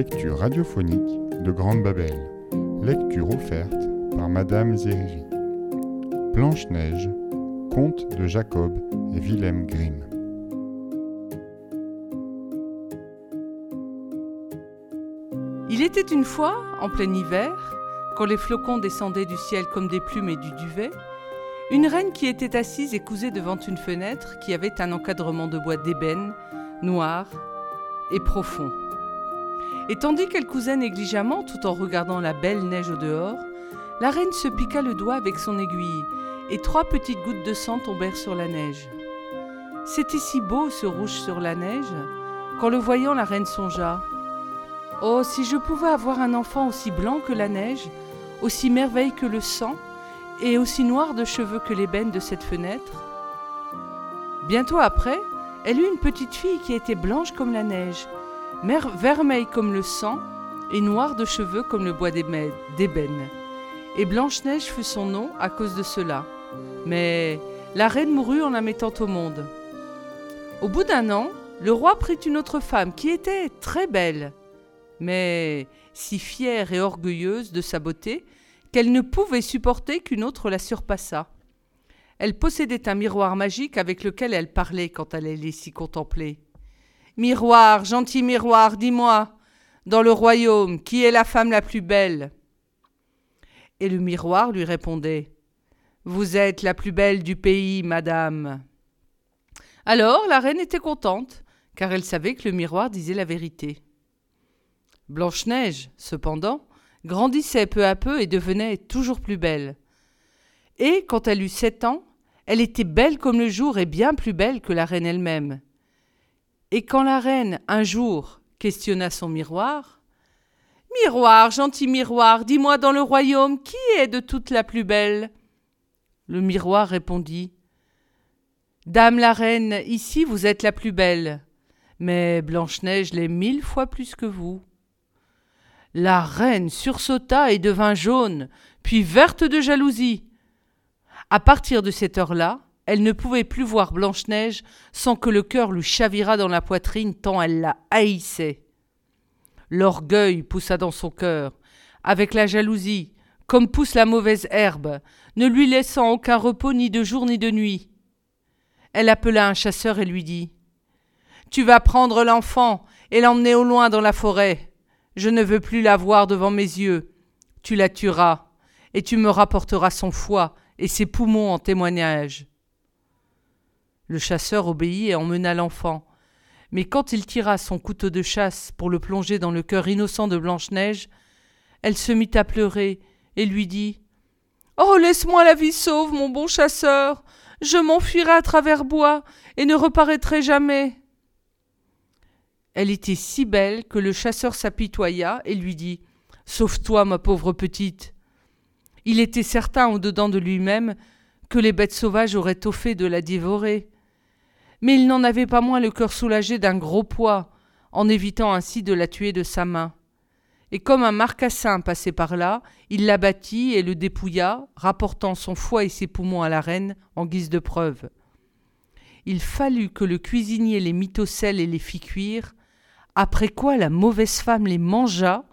Lecture radiophonique de Grande Babel. Lecture offerte par Madame Zeriri. Blanche-Neige, conte de Jacob et Wilhelm Grimm. Il était une fois, en plein hiver, quand les flocons descendaient du ciel comme des plumes et du duvet, une reine qui était assise et cousait devant une fenêtre qui avait un encadrement de bois d'ébène, noir et profond. Et tandis qu'elle cousait négligemment tout en regardant la belle neige au dehors, la reine se piqua le doigt avec son aiguille, et trois petites gouttes de sang tombèrent sur la neige. C'était si beau ce rouge sur la neige, qu'en le voyant la reine songea. Oh, si je pouvais avoir un enfant aussi blanc que la neige, aussi merveille que le sang, et aussi noir de cheveux que l'ébène de cette fenêtre. Bientôt après, elle eut une petite fille qui était blanche comme la neige, vermeille comme le sang et noire de cheveux comme le bois d'ébène. Et Blanche-Neige fut son nom à cause de cela. Mais la reine mourut en la mettant au monde. Au bout d'un an, le roi prit une autre femme qui était très belle, mais si fière et orgueilleuse de sa beauté qu'elle ne pouvait supporter qu'une autre la surpassât. Elle possédait un miroir magique avec lequel elle parlait quand elle allait s'y contempler. Miroir, gentil miroir, dis-moi, dans le royaume, qui est la femme la plus belle? Et le miroir lui répondait Vous êtes la plus belle du pays, madame. Alors la reine était contente, car elle savait que le miroir disait la vérité. Blanche-Neige, cependant, grandissait peu à peu et devenait toujours plus belle. Et quand elle eut sept ans, elle était belle comme le jour et bien plus belle que la reine elle-même. Et quand la reine, un jour, questionna son miroir Miroir, gentil miroir, dis-moi dans le royaume qui est de toute la plus belle? Le miroir répondit Dame la reine, ici vous êtes la plus belle, mais Blanche-Neige l'est mille fois plus que vous. La reine sursauta et devint jaune, puis verte de jalousie. À partir de cette heure-là, elle ne pouvait plus voir Blanche-Neige sans que le cœur lui chavirât dans la poitrine tant elle la haïssait. L'orgueil poussa dans son cœur, avec la jalousie, comme pousse la mauvaise herbe, ne lui laissant aucun repos ni de jour ni de nuit. Elle appela un chasseur et lui dit Tu vas prendre l'enfant et l'emmener au loin dans la forêt. Je ne veux plus la voir devant mes yeux. Tu la tueras, et tu me rapporteras son foie et ses poumons en témoignage. Le chasseur obéit et emmena l'enfant. Mais quand il tira son couteau de chasse pour le plonger dans le cœur innocent de Blanche-Neige, elle se mit à pleurer et lui dit Oh, laisse-moi la vie sauve, mon bon chasseur. Je m'enfuirai à travers bois et ne reparaîtrai jamais. Elle était si belle que le chasseur s'apitoya et lui dit Sauve-toi, ma pauvre petite. Il était certain au-dedans de lui-même que les bêtes sauvages auraient tôt fait de la dévorer mais il n'en avait pas moins le cœur soulagé d'un gros poids, en évitant ainsi de la tuer de sa main. Et comme un marcassin passait par là, il l'abattit et le dépouilla, rapportant son foie et ses poumons à la reine en guise de preuve. Il fallut que le cuisinier les mit au sel et les fit cuire, après quoi la mauvaise femme les mangea,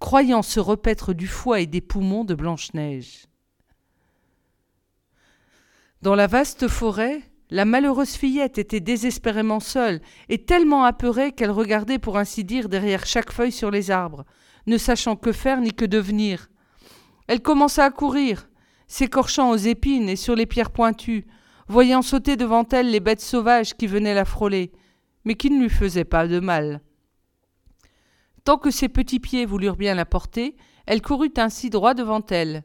croyant se repaître du foie et des poumons de Blanche-Neige. Dans la vaste forêt, la malheureuse fillette était désespérément seule et tellement apeurée qu'elle regardait pour ainsi dire derrière chaque feuille sur les arbres, ne sachant que faire ni que devenir. Elle commença à courir, s'écorchant aux épines et sur les pierres pointues, voyant sauter devant elle les bêtes sauvages qui venaient la frôler, mais qui ne lui faisaient pas de mal. Tant que ses petits pieds voulurent bien la porter, elle courut ainsi droit devant elle,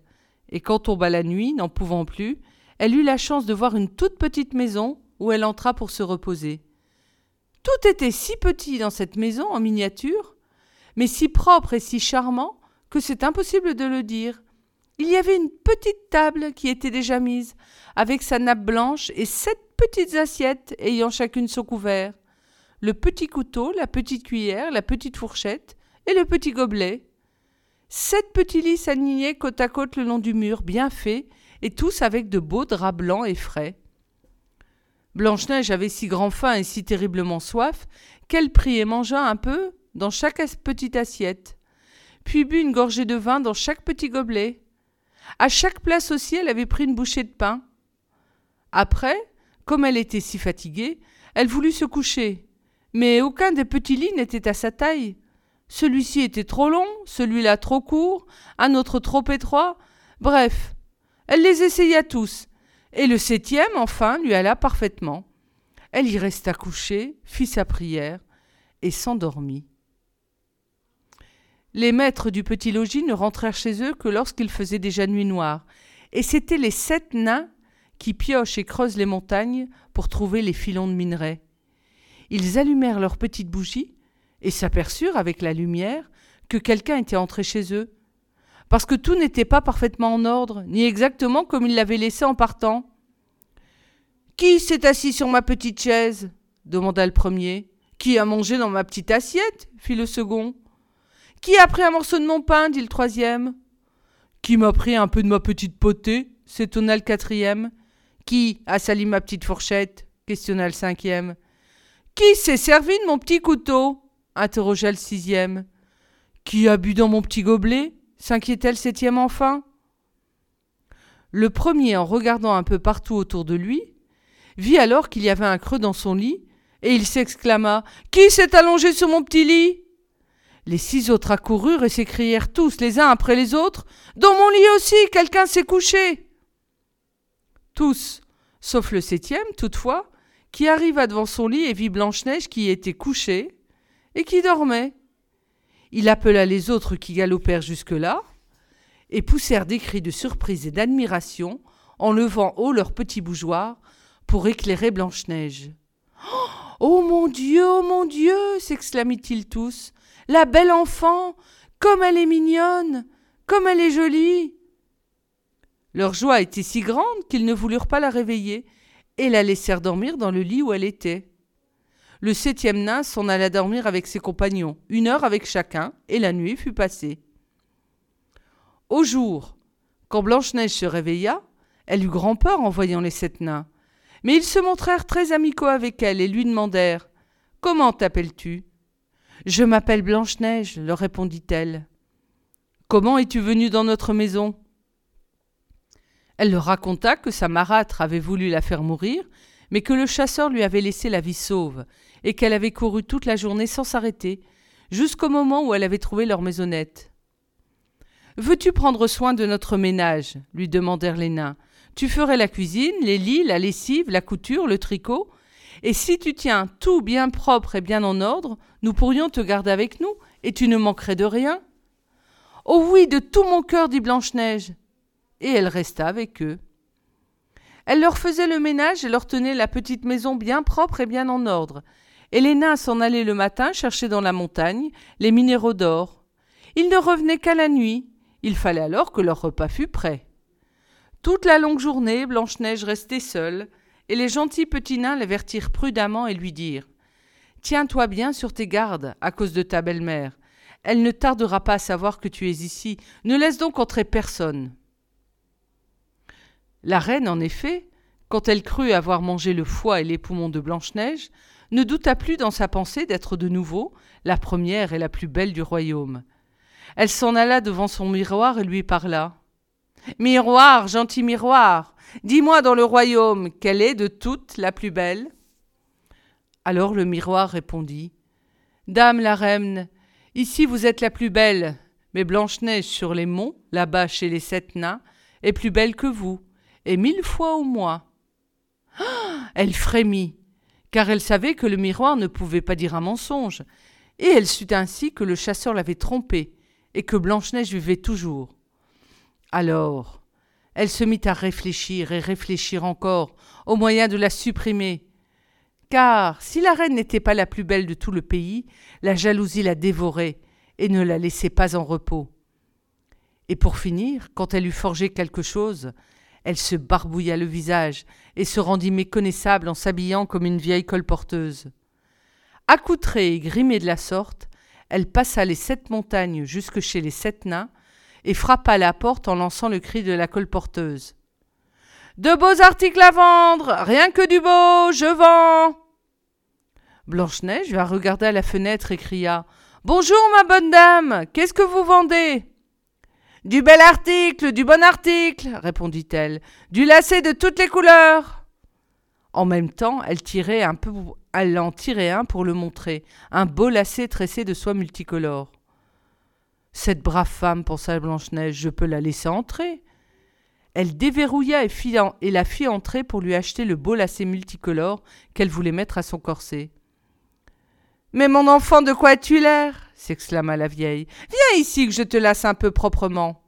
et quand tomba la nuit, n'en pouvant plus, elle eut la chance de voir une toute petite maison où elle entra pour se reposer. Tout était si petit dans cette maison en miniature, mais si propre et si charmant que c'est impossible de le dire. Il y avait une petite table qui était déjà mise, avec sa nappe blanche et sept petites assiettes ayant chacune son couvert, le petit couteau, la petite cuillère, la petite fourchette et le petit gobelet. Sept petits lits s'alignaient côte à côte le long du mur, bien faits, et tous avec de beaux draps blancs et frais. Blanche-Neige avait si grand faim et si terriblement soif qu'elle prit et mangea un peu dans chaque petite assiette, puis bu une gorgée de vin dans chaque petit gobelet. À chaque place aussi, elle avait pris une bouchée de pain. Après, comme elle était si fatiguée, elle voulut se coucher. Mais aucun des petits lits n'était à sa taille. Celui-ci était trop long, celui-là trop court, un autre trop étroit. Bref, elle les essaya tous, et le septième, enfin, lui alla parfaitement. Elle y resta couchée, fit sa prière, et s'endormit. Les maîtres du petit logis ne rentrèrent chez eux que lorsqu'il faisait déjà nuit noire, et c'étaient les sept nains qui piochent et creusent les montagnes pour trouver les filons de minerais. Ils allumèrent leurs petites bougies et s'aperçurent avec la lumière que quelqu'un était entré chez eux, parce que tout n'était pas parfaitement en ordre, ni exactement comme ils l'avaient laissé en partant. Qui s'est assis sur ma petite chaise? demanda le premier. Qui a mangé dans ma petite assiette? fit le second. Qui a pris un morceau de mon pain? dit le troisième. Qui m'a pris un peu de ma petite potée? s'étonna le quatrième. Qui a sali ma petite fourchette? questionna le cinquième. Qui s'est servi de mon petit couteau? interrogea le sixième. Qui a bu dans mon petit gobelet? S'inquiétait le septième enfin. Le premier, en regardant un peu partout autour de lui, vit alors qu'il y avait un creux dans son lit, et il s'exclama Qui s'est allongé sur mon petit lit? Les six autres accoururent et s'écrièrent tous, les uns après les autres Dans mon lit aussi, quelqu'un s'est couché Tous, sauf le septième, toutefois, qui arriva devant son lit et vit Blanche-Neige qui y était couchée et qui dormait. Il appela les autres qui galopèrent jusque-là, et poussèrent des cris de surprise et d'admiration en levant haut leurs petits bougeoirs pour éclairer Blanche-Neige. Oh mon Dieu, oh mon Dieu s'exclament-ils tous. La belle enfant Comme elle est mignonne Comme elle est jolie Leur joie était si grande qu'ils ne voulurent pas la réveiller et la laissèrent dormir dans le lit où elle était. Le septième nain s'en alla dormir avec ses compagnons, une heure avec chacun, et la nuit fut passée. Au jour, quand Blanche-Neige se réveilla, elle eut grand peur en voyant les sept nains. Mais ils se montrèrent très amicaux avec elle et lui demandèrent Comment t'appelles-tu Je m'appelle Blanche-Neige, leur répondit-elle. Comment es-tu venue dans notre maison? Elle leur raconta que sa marâtre avait voulu la faire mourir, mais que le chasseur lui avait laissé la vie sauve, et qu'elle avait couru toute la journée sans s'arrêter, jusqu'au moment où elle avait trouvé leur maisonnette. Veux-tu prendre soin de notre ménage? lui demandèrent les nains. Tu ferais la cuisine, les lits, la lessive, la couture, le tricot. Et si tu tiens tout bien propre et bien en ordre, nous pourrions te garder avec nous, et tu ne manquerais de rien. Oh oui, de tout mon cœur, dit Blanche-Neige. Et elle resta avec eux. Elle leur faisait le ménage et leur tenait la petite maison bien propre et bien en ordre. Et les nains s'en allaient le matin chercher dans la montagne les minéraux d'or. Ils ne revenaient qu'à la nuit. Il fallait alors que leur repas fût prêt. Toute la longue journée, Blanche-Neige restait seule, et les gentils petits nains l'avertirent prudemment et lui dirent Tiens-toi bien sur tes gardes à cause de ta belle-mère. Elle ne tardera pas à savoir que tu es ici. Ne laisse donc entrer personne. La reine, en effet, quand elle crut avoir mangé le foie et les poumons de Blanche-Neige, ne douta plus dans sa pensée d'être de nouveau la première et la plus belle du royaume. Elle s'en alla devant son miroir et lui parla. Miroir, gentil miroir, dis-moi dans le royaume quelle est de toutes la plus belle? Alors le miroir répondit Dame la reine, ici vous êtes la plus belle, mais Blanche-Neige sur les monts, là-bas chez les sept nains, est plus belle que vous, et mille fois au moins. Ah elle frémit, car elle savait que le miroir ne pouvait pas dire un mensonge, et elle sut ainsi que le chasseur l'avait trompée, et que Blanche-Neige vivait toujours. Alors, elle se mit à réfléchir et réfléchir encore au moyen de la supprimer. Car si la reine n'était pas la plus belle de tout le pays, la jalousie la dévorait et ne la laissait pas en repos. Et pour finir, quand elle eut forgé quelque chose, elle se barbouilla le visage et se rendit méconnaissable en s'habillant comme une vieille colporteuse. Accoutrée et grimée de la sorte, elle passa les sept montagnes jusque chez les sept nains, et frappa la porte en lançant le cri de la colporteuse. De beaux articles à vendre, rien que du beau, je vends. Blanche-Neige va regarder à la fenêtre et cria Bonjour, ma bonne dame, qu'est-ce que vous vendez? Du bel article, du bon article, répondit-elle, du lacet de toutes les couleurs. En même temps, elle tirait un peu, elle en tirait un pour le montrer, un beau lacet tressé de soie multicolore. Cette brave femme, pensa Blanche-Neige, je peux la laisser entrer. Elle déverrouilla et, la fit entrer pour lui acheter le beau lacet multicolore qu'elle voulait mettre à son corset. Mais mon enfant, de quoi as-tu l'air? s'exclama la vieille. Viens ici que je te lasse un peu proprement.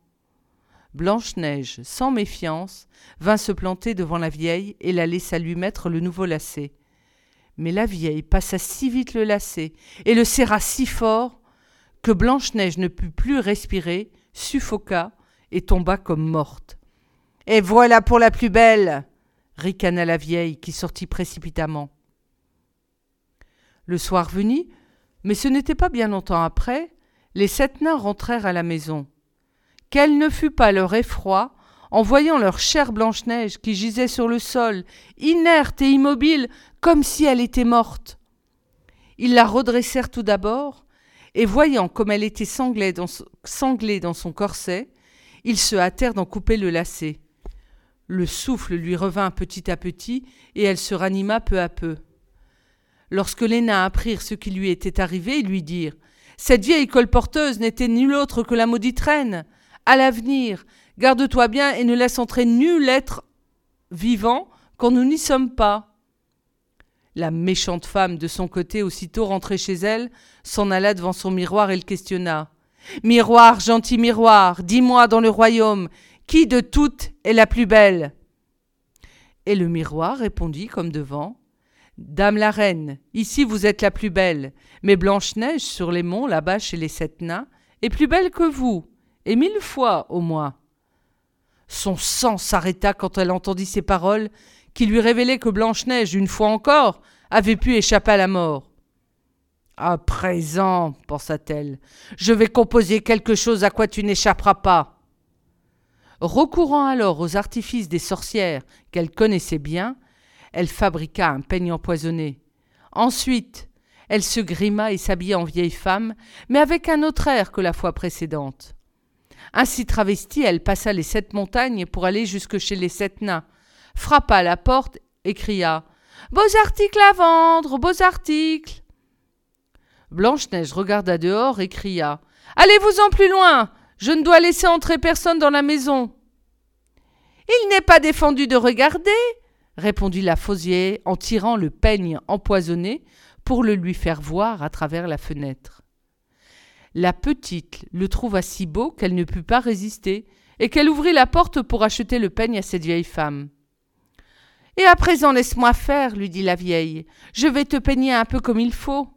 Blanche-Neige, sans méfiance, vint se planter devant la vieille et la laissa lui mettre le nouveau lacet. Mais la vieille passa si vite le lacet et le serra si fort que Blanche-Neige ne put plus respirer, suffoqua et tomba comme morte. Et voilà pour la plus belle ricana la vieille qui sortit précipitamment. Le soir venu, mais ce n'était pas bien longtemps après, les sept nains rentrèrent à la maison. Quel ne fut pas leur effroi en voyant leur chère Blanche-Neige qui gisait sur le sol, inerte et immobile, comme si elle était morte. Ils la redressèrent tout d'abord, et voyant comme elle était sanglée dans, sanglée dans son corset, ils se hâtèrent d'en couper le lacet. Le souffle lui revint petit à petit, et elle se ranima peu à peu. Lorsque nains apprirent ce qui lui était arrivé, ils lui dirent Cette vieille colporteuse n'était nulle autre que la maudite reine. À l'avenir, garde-toi bien et ne laisse entrer nul être vivant quand nous n'y sommes pas. La méchante femme, de son côté, aussitôt rentrée chez elle, s'en alla devant son miroir et le questionna. Miroir, gentil miroir, dis-moi dans le royaume, qui de toutes est la plus belle? Et le miroir répondit comme devant Dame la reine, ici vous êtes la plus belle, mais Blanche-Neige sur les monts, là-bas chez les sept nains, est plus belle que vous, et mille fois au moins. Son sang s'arrêta quand elle entendit ces paroles qui lui révélaient que Blanche-Neige, une fois encore, avait pu échapper à la mort. À présent, pensa-t-elle, je vais composer quelque chose à quoi tu n'échapperas pas. Recourant alors aux artifices des sorcières qu'elle connaissait bien, elle fabriqua un peigne empoisonné. Ensuite, elle se grima et s'habilla en vieille femme, mais avec un autre air que la fois précédente. Ainsi travestie, elle passa les sept montagnes pour aller jusque chez les sept nains, frappa à la porte et cria Beaux articles à vendre, beaux articles Blanche-Neige regarda dehors et cria Allez-vous-en plus loin je ne dois laisser entrer personne dans la maison. Il n'est pas défendu de regarder, répondit la Fausier en tirant le peigne empoisonné pour le lui faire voir à travers la fenêtre. La petite le trouva si beau qu'elle ne put pas résister, et qu'elle ouvrit la porte pour acheter le peigne à cette vieille femme. Et à présent laisse-moi faire, lui dit la vieille, je vais te peigner un peu comme il faut.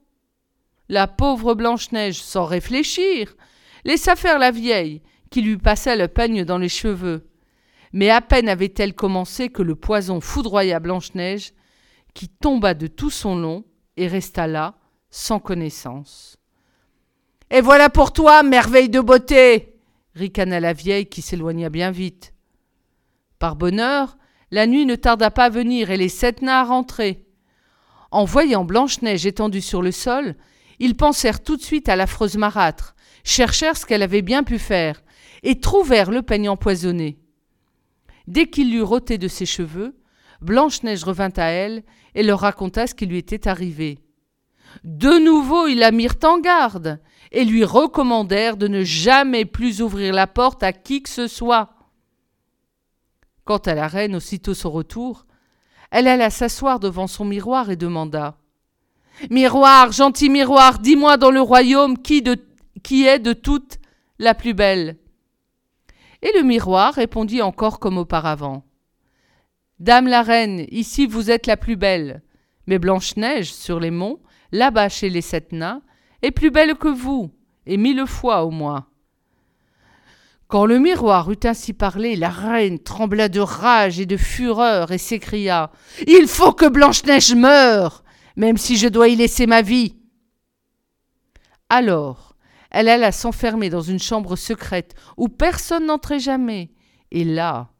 La pauvre Blanche-Neige, sans réfléchir, laissa faire la vieille, qui lui passa le peigne dans les cheveux. Mais à peine avait-elle commencé que le poison foudroya Blanche-Neige, qui tomba de tout son long et resta là, sans connaissance. Et voilà pour toi, merveille de beauté ricana la vieille qui s'éloigna bien vite. Par bonheur, la nuit ne tarda pas à venir et les sept nains à rentrer. En voyant Blanche-Neige étendue sur le sol, ils pensèrent tout de suite à l'affreuse marâtre, cherchèrent ce qu'elle avait bien pu faire, et trouvèrent le peigne empoisonné. Dès qu'il l'eut ôté de ses cheveux, Blanche-Neige revint à elle et leur raconta ce qui lui était arrivé. De nouveau, ils la mirent en garde et lui recommandèrent de ne jamais plus ouvrir la porte à qui que ce soit. Quant à la reine, aussitôt son retour, elle alla s'asseoir devant son miroir et demanda Miroir, gentil miroir, dis-moi dans le royaume qui est de toutes la plus belle? Et le miroir répondit encore comme auparavant. Dame la reine, ici vous êtes la plus belle, mais Blanche-Neige, sur les monts, là-bas chez les sept nains, est plus belle que vous, et mille fois au moins. Quand le miroir eut ainsi parlé, la reine trembla de rage et de fureur et s'écria Il faut que Blanche-Neige meure, même si je dois y laisser ma vie. Alors, elle alla s'enfermer dans une chambre secrète où personne n'entrait jamais. Et là,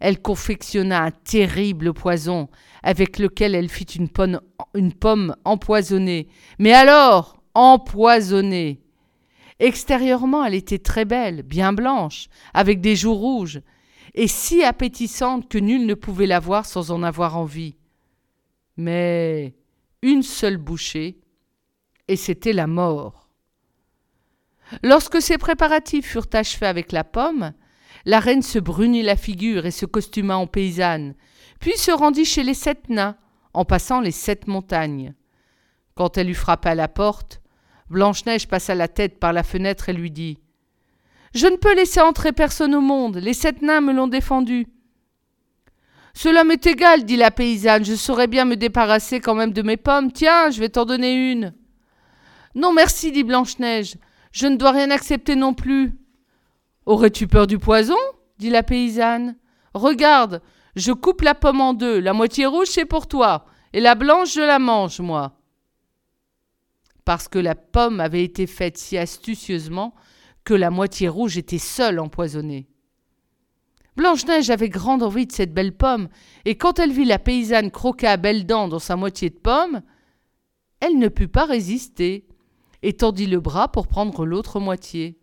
elle confectionna un terrible poison avec lequel elle fit une pomme, empoisonnée. Mais alors, empoisonnée. Extérieurement, elle était très belle, bien blanche, avec des joues rouges, et si appétissante que nul ne pouvait la voir sans en avoir envie. Mais une seule bouchée, et c'était la mort. Lorsque ces préparatifs furent achevés avec la pomme, la reine se brunit la figure et se costuma en paysanne, puis se rendit chez les sept nains, en passant les sept montagnes. Quand elle eut frappé à la porte, Blanche-Neige passa la tête par la fenêtre et lui dit Je ne peux laisser entrer personne au monde, les sept nains me l'ont défendu. Cela m'est égal, dit la paysanne, je saurais bien me débarrasser quand même de mes pommes. Tiens, je vais t'en donner une. Non, merci, dit Blanche-Neige, je ne dois rien accepter non plus. Aurais-tu peur du poison? dit la paysanne. Regarde, je coupe la pomme en deux, la moitié rouge c'est pour toi, et la blanche je la mange, moi. Parce que la pomme avait été faite si astucieusement que la moitié rouge était seule empoisonnée. Blanche-Neige avait grande envie de cette belle pomme, et quand elle vit la paysanne croquer à belles dents dans sa moitié de pomme, elle ne put pas résister, et tendit le bras pour prendre l'autre moitié.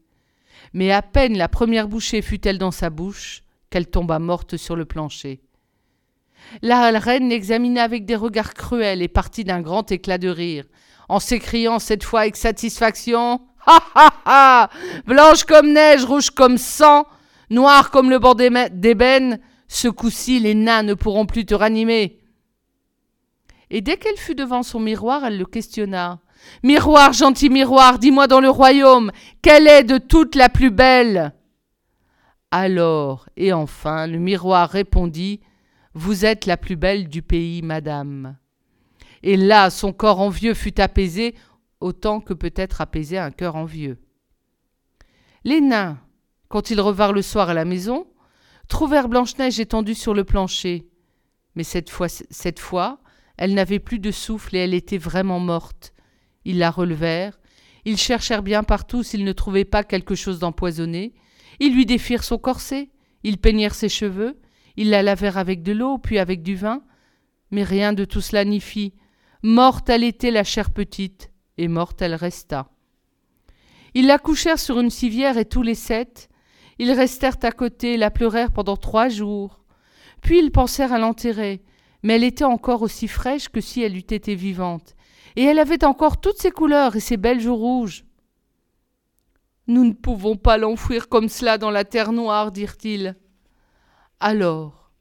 Mais à peine la première bouchée fut-elle dans sa bouche, qu'elle tomba morte sur le plancher. La reine l'examina avec des regards cruels et partit d'un grand éclat de rire, en s'écriant cette fois avec satisfaction Ha ha ha Blanche comme neige, rouge comme sang, Noir comme le bord d'ébène, ce coup-ci les nains ne pourront plus te ranimer. Et dès qu'elle fut devant son miroir, elle le questionna. Miroir, gentil miroir, dis-moi dans le royaume, quelle est de toutes la plus belle? Alors, et enfin, le miroir répondit Vous êtes la plus belle du pays, madame. Et là, son corps envieux fut apaisé, autant que peut être apaisé un cœur envieux. Les nains, quand ils revinrent le soir à la maison, trouvèrent Blanche-Neige étendue sur le plancher. Mais cette fois, cette fois, elle n'avait plus de souffle et elle était vraiment morte. Ils la relevèrent, ils cherchèrent bien partout s'ils ne trouvaient pas quelque chose d'empoisonné. Ils lui défirent son corset, ils peignèrent ses cheveux, ils la lavèrent avec de l'eau, puis avec du vin. Mais rien de tout cela n'y fit. Morte elle était, la chère petite, et morte elle resta. Ils la couchèrent sur une civière et tous les sept, ils restèrent à côté, la pleurèrent pendant trois jours. Puis ils pensèrent à l'enterrer, mais elle était encore aussi fraîche que si elle eût été vivante, et elle avait encore toutes ses couleurs et ses belles joues rouges. Nous ne pouvons pas l'enfouir comme cela dans la terre noire, dirent-ils. Alors,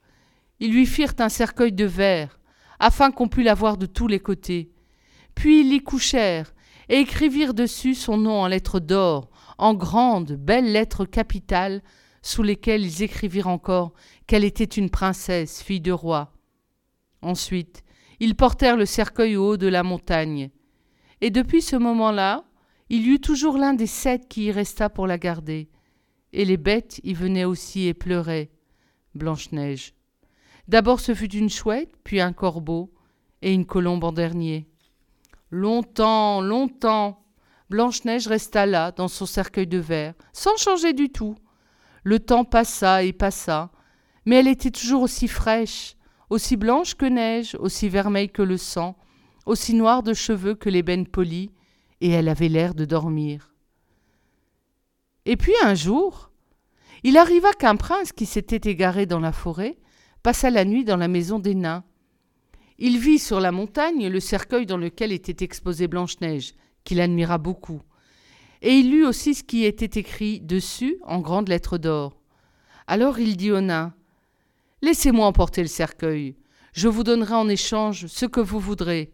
ils lui firent un cercueil de verre, afin qu'on pût la voir de tous les côtés. Puis ils l'y couchèrent, et écrivirent dessus son nom en lettres d'or, en grandes, belles lettres capitales, sous lesquelles ils écrivirent encore qu'elle était une princesse, fille de roi. Ensuite, ils portèrent le cercueil au haut de la montagne. Et depuis ce moment-là, il y eut toujours l'un des sept qui y resta pour la garder. Et les bêtes y venaient aussi et pleuraient. Blanche-Neige. D'abord ce fut une chouette, puis un corbeau, et une colombe en dernier. Longtemps, longtemps, Blanche-Neige resta là, dans son cercueil de verre, sans changer du tout. Le temps passa et passa, mais elle était toujours aussi fraîche, aussi blanche que neige, aussi vermeille que le sang, aussi noire de cheveux que l'ébène poli, et elle avait l'air de dormir. Et puis un jour, il arriva qu'un prince qui s'était égaré dans la forêt passa la nuit dans la maison des nains. Il vit sur la montagne le cercueil dans lequel était exposée Blanche-Neige, qu'il admira beaucoup. Et il lut aussi ce qui était écrit dessus en grandes lettres d'or. Alors il dit au nain Laissez-moi emporter le cercueil. Je vous donnerai en échange ce que vous voudrez.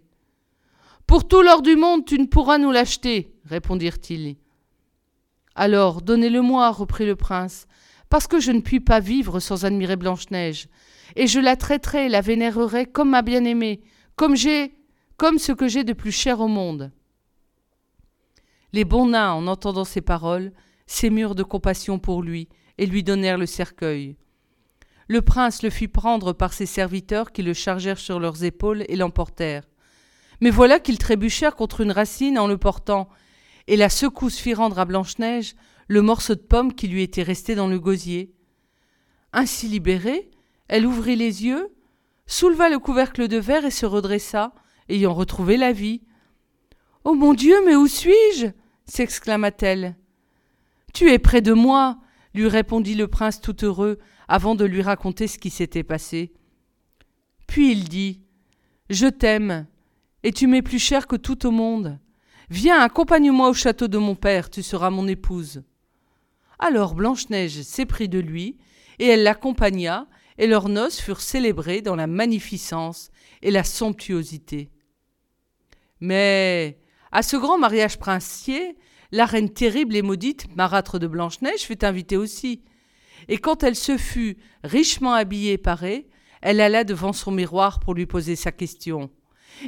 Pour tout l'or du monde, tu ne pourras nous l'acheter, répondirent-ils. Alors, donnez-le-moi, reprit le prince, parce que je ne puis pas vivre sans admirer Blanche-Neige, et je la traiterai et la vénérerai comme ma bien-aimée, comme j'ai, comme ce que j'ai de plus cher au monde. Les bons nains, en entendant ces paroles, s'émurent de compassion pour lui, et lui donnèrent le cercueil. Le prince le fit prendre par ses serviteurs qui le chargèrent sur leurs épaules et l'emportèrent. Mais voilà qu'ils trébuchèrent contre une racine en le portant, et la secousse fit rendre à Blanche-Neige le morceau de pomme qui lui était resté dans le gosier. Ainsi libérée, elle ouvrit les yeux, souleva le couvercle de verre et se redressa, ayant retrouvé la vie. Oh mon Dieu, mais où suis-je? s'exclama-t-elle. Tu es près de moi, lui répondit le prince tout heureux, avant de lui raconter ce qui s'était passé. Puis il dit Je t'aime, et tu m'es plus cher que tout au monde. Viens, accompagne-moi au château de mon père, tu seras mon épouse. Alors Blanche-Neige s'éprit de lui, et elle l'accompagna, et leurs noces furent célébrées dans la magnificence et la somptuosité. Mais à ce grand mariage princier, la reine terrible et maudite, marâtre de Blanche-Neige, fut invitée aussi. Et quand elle se fut richement habillée et parée, elle alla devant son miroir pour lui poser sa question.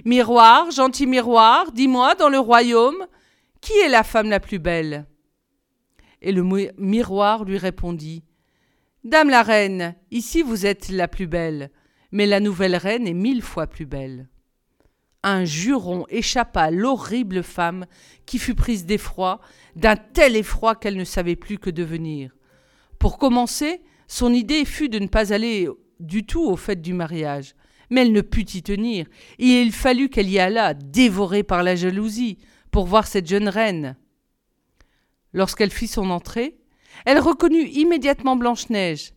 Miroir, gentil miroir, dis-moi, dans le royaume, qui est la femme la plus belle? Et le miroir lui répondit. Dame la reine, ici vous êtes la plus belle, mais la nouvelle reine est mille fois plus belle. Un juron échappa à l'horrible femme qui fut prise d'effroi, d'un tel effroi qu'elle ne savait plus que devenir. Pour commencer, son idée fut de ne pas aller du tout au fait du mariage, mais elle ne put y tenir, et il fallut qu'elle y allât, dévorée par la jalousie, pour voir cette jeune reine. Lorsqu'elle fit son entrée, elle reconnut immédiatement Blanche-Neige,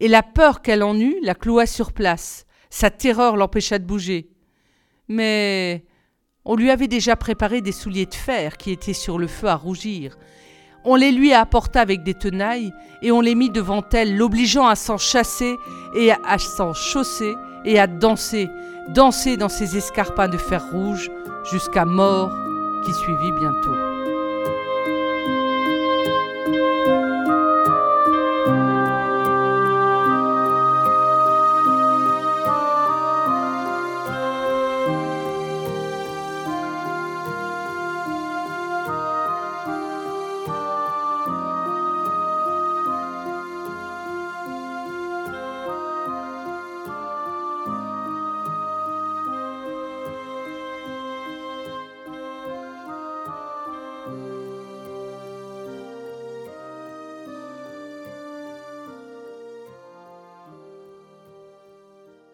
et la peur qu'elle en eut la cloua sur place. Sa terreur l'empêcha de bouger. Mais on lui avait déjà préparé des souliers de fer qui étaient sur le feu à rougir. On les lui apporta avec des tenailles et on les mit devant elle, l'obligeant à s'en chasser et à s'en chausser et à danser, danser dans ses escarpins de fer rouge jusqu'à mort qui suivit bientôt.